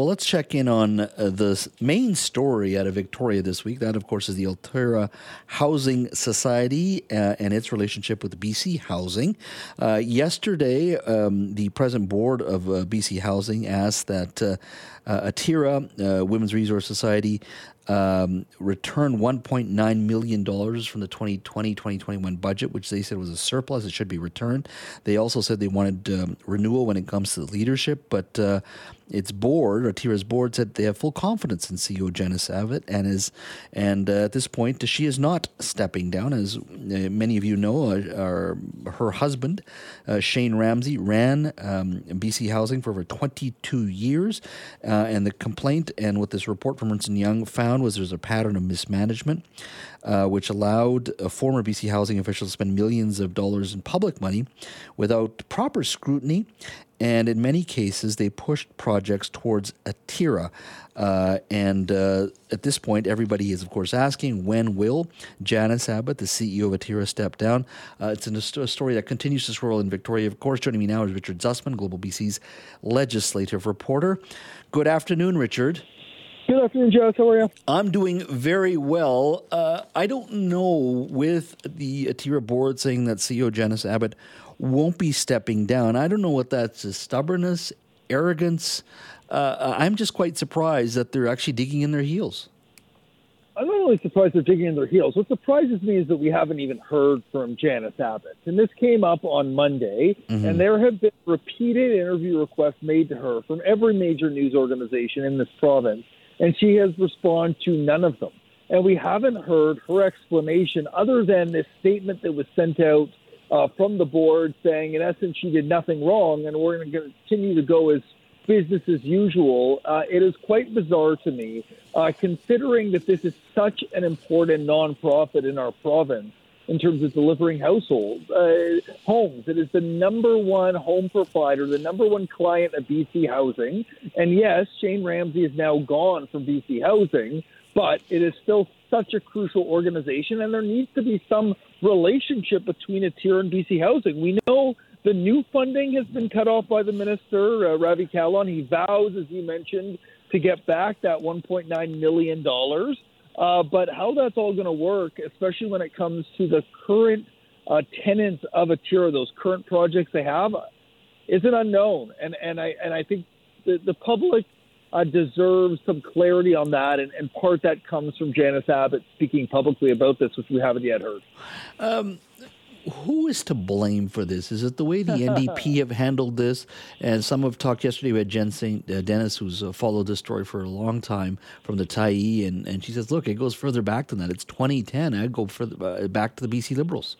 Well, let's check in on uh, the main story out of Victoria this week. That, of course, is the Atira Housing Society uh, and its relationship with BC Housing. Uh, yesterday, um, the present board of uh, BC Housing asked that uh, uh, Women's Resource Society um, return $1.9 million from the 2020 2021 budget, which they said was a surplus. It should be returned. They also said they wanted um, renewal when it comes to the leadership, but its board, Atira's board, said they have full confidence in CEO Janice Abbott, and is and uh, at this point she is not stepping down, as uh, many of you know. Uh, her husband, uh, Shayne Ramsay, ran um, BC Housing for over 22 years, uh, and the complaint and what this report from Ernst Young found was there's a pattern of mismanagement. Uh, which allowed a former BC housing officials to spend millions of dollars in public money without proper scrutiny and in many cases, they pushed projects towards Atira. Uh, and uh, at this point, everybody is, of course, asking when will Janice Abbott, the CEO of Atira, step down? Uh, it's a story that continues to swirl in Victoria. Of course, joining me now is Richard Zussman, Global BC's legislative reporter. Good afternoon, Richard. Good afternoon, Joe. How are you? I'm doing very well. Uh, I don't know with the Atira board saying that CEO Janice Abbott won't be stepping down. I don't know what that's a stubbornness, arrogance. Uh, I'm just quite surprised that they're actually digging in their heels. I'm not really surprised they're digging in their heels. What surprises me is that we haven't even heard from Janice Abbott. And this came up on Monday, mm-hmm. and there have been repeated interview requests made to her from every major news organization in this province, and she has responded to none of them. And we haven't heard her explanation other than this statement that was sent out uh, from the board saying, in essence, she did nothing wrong, and we're going to continue to go as business as usual. Uh, it is quite bizarre to me, uh, considering that this is such an important nonprofit in our province in terms of delivering households, uh, homes. It is the number one home provider, the number one client of BC Housing. And yes, Shayne Ramsay is now gone from BC Housing, but it is still such a crucial organization, and there needs to be some relationship between Atira and BC Housing. We know the new funding has been cut off by the minister, uh, Ravi Kahlon. He vows, as you mentioned, to get back that $1.9 million. Uh, but how that's all going to work, especially when it comes to the current uh, tenants of Atira, those current projects they have, is an unknown. And, and, I, and I think the, the public uh, deserves some clarity on that, and, and, part that comes from Janice Abbott speaking publicly about this, which we haven't yet heard. Um, who is to blame for this? Is it the way the NDP have handled this? And some have talked yesterday about Jen St. Uh, Denis, who's uh, followed this story for a long time from the Tyee, and, and she says, look, it goes further back than that. It's 2010. I'd go further uh, back to the BC Liberals.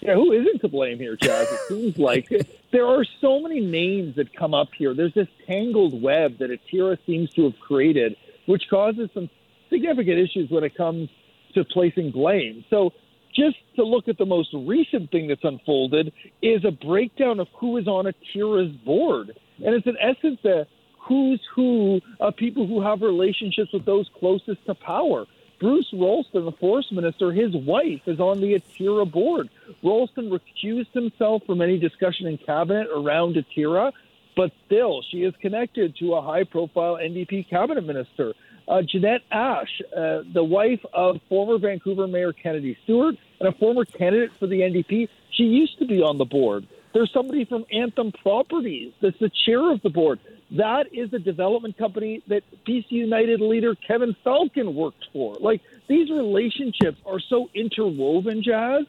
Yeah, who isn't to blame here, Chaz? It seems like there are so many names that come up here. There's this tangled web that Atira seems to have created, which causes some significant issues when it comes to placing blame. So, just to look at the most recent thing that's unfolded is a breakdown of who is on Atira's board, and it's in essence a who's who of people who have relationships with those closest to power. Bruce Ralston, the forest minister, his wife is on the Atira board. Ralston recused himself from any discussion in cabinet around Atira, but still, she is connected to a high profile NDP cabinet minister. Uh, Jeanette Ashe, uh, the wife of former Vancouver Mayor Kennedy Stewart and a former candidate for the NDP, she used to be on the board. There's somebody from Anthem Properties that's the chair of the board. That is a development company that BC United leader Kevin Falcon worked for. Like these relationships are so interwoven, Jas.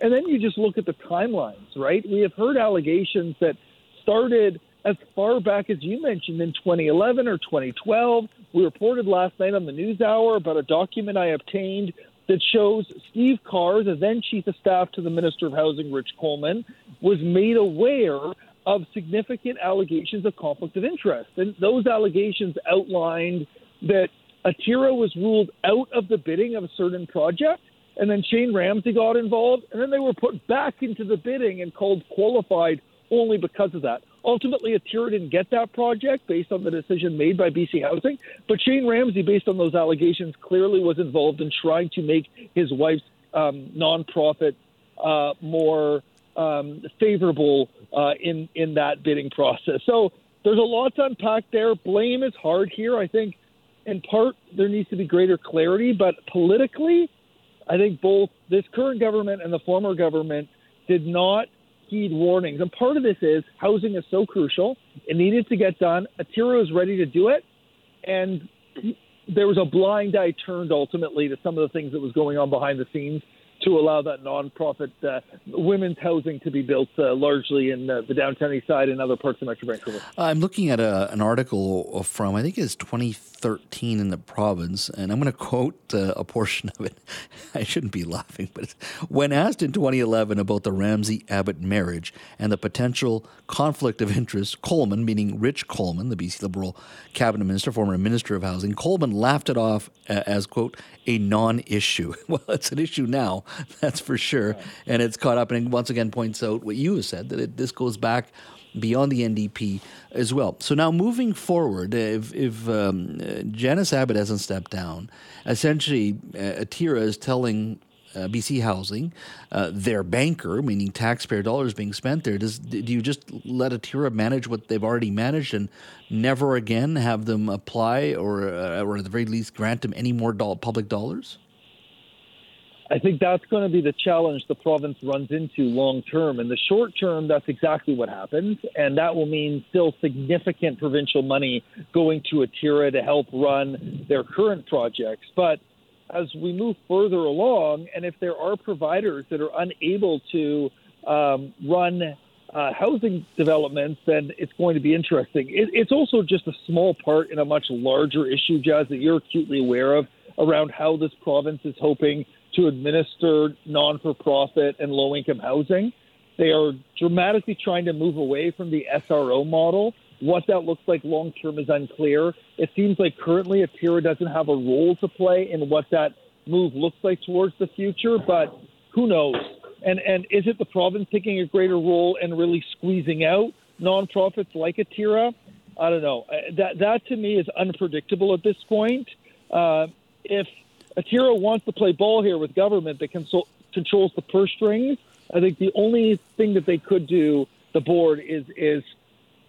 And then you just look at the timelines, right? We have heard allegations that started as far back as you mentioned in 2011 or 2012. We reported last night on the News Hour about a document I obtained that shows Steve Carr, the then chief of staff to the Minister of Housing, Rich Coleman, was made aware of significant allegations of conflict of interest. And those allegations outlined that Atira was ruled out of the bidding of a certain project, and then Shayne Ramsay got involved, and then they were put back into the bidding and called qualified only because of that. Ultimately, Atira didn't get that project based on the decision made by BC Housing, but Shayne Ramsay, based on those allegations, clearly was involved in trying to make his wife's um, nonprofit uh, more um, favorable uh, in in that bidding process. So there's a lot to unpack there. Blame is hard here. I think, in part, there needs to be greater clarity, but politically, I think both this current government and the former government did not heed warnings. And part of this is housing is so crucial. It needed to get done. Atira is ready to do it. And there was a blind eye turned ultimately to some of the things that was going on behind the scenes to allow that nonprofit uh, women's housing to be built uh, largely in uh, the downtown east side and other parts of Metro Vancouver. I'm looking at a, an article from, I think it's 2013 in the province, and I'm going to quote uh, a portion of it. I shouldn't be laughing, but when asked in 2011 about the Ramsay Abbott marriage and the potential conflict of interest, Coleman, meaning Rich Coleman, the BC Liberal cabinet minister, former minister of housing, Coleman laughed it off as, quote, a non issue. Well, it's an issue now, that's for sure. Right. And it's caught up and once again points out what you have said that it, this goes back beyond the NDP as well. So now moving forward, if, if um, Janice Abbott hasn't stepped down, essentially uh, Atira is telling uh, BC Housing, uh, their banker, meaning taxpayer dollars being spent there, does do you just let Atira manage what they've already managed and never again have them apply or, uh, or at the very least grant them any more do- public dollars? I think that's going to be the challenge the province runs into long term. In the short term, that's exactly what happens, and that will mean still significant provincial money going to Atira to help run their current projects. But as we move further along, and if there are providers that are unable to um, run uh, housing developments, then it's going to be interesting. It, it's also just a small part in a much larger issue, Jas, that you're acutely aware of around how this province is hoping to administer non for profit and low income housing. They are dramatically trying to move away from the SRO model. What that looks like long term is unclear. It seems like currently Atira doesn't have a role to play in what that move looks like towards the future, but who knows? And and is it the province taking a greater role and really squeezing out nonprofits like Atira? I don't know. Uh, that that to me is unpredictable at this point. Uh, if Atira wants to play ball here with government that controls the purse strings. I think the only thing that they could do, the board, is is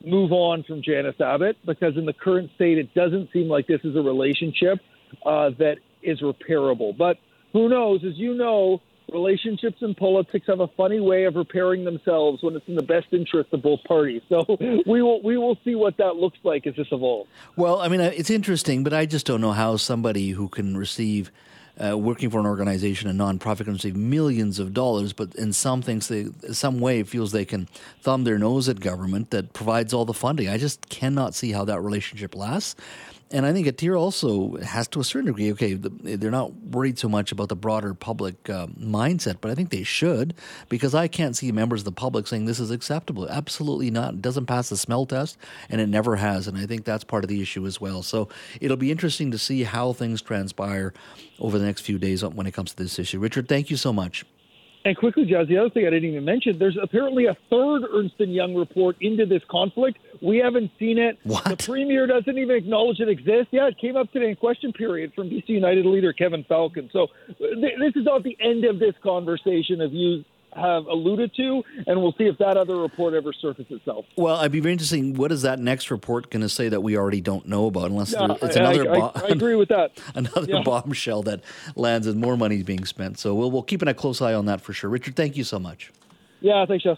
move on from Janice Abbott because in the current state, it doesn't seem like this is a relationship uh, that is repairable. But who knows? As you know, relationships in politics have a funny way of repairing themselves when it's in the best interest of both parties. So we will we will see what that looks like as this evolves. Well, I mean, uh, it's interesting, but I just don't know how somebody who can receive. Uh, working for an organization, a nonprofit, can receive millions of dollars, but in some things, they, some way, feels they can thumb their nose at government that provides all the funding. I just cannot see how that relationship lasts. And I think Atira also has to a certain degree, okay, they're not worried so much about the broader public uh, mindset, but I think they should because I can't see members of the public saying this is acceptable. Absolutely not. It doesn't pass the smell test, and it never has. And I think that's part of the issue as well. So it'll be interesting to see how things transpire over the next few days when it comes to this issue. Richard, thank you so much. And quickly, Jas, the other thing I didn't even mention, there's apparently a third Ernst & Young report into this conflict. We haven't seen it. What? The Premier doesn't even acknowledge it exists. Yeah, it came up today in question period from BC United leader Kevin Falcon. So th- this is not the end of this conversation of you have alluded to, and we'll see if that other report ever surfaces itself. Well, I'd be very interesting. What is that next report going to say that we already don't know about? Unless yeah, it's I, another, I, I, I, agree with that. Another yeah. bombshell that lands and more money is being spent. So we'll we'll keep a close eye on that for sure. Richard, thank you so much. Yeah, thanks, Jeff.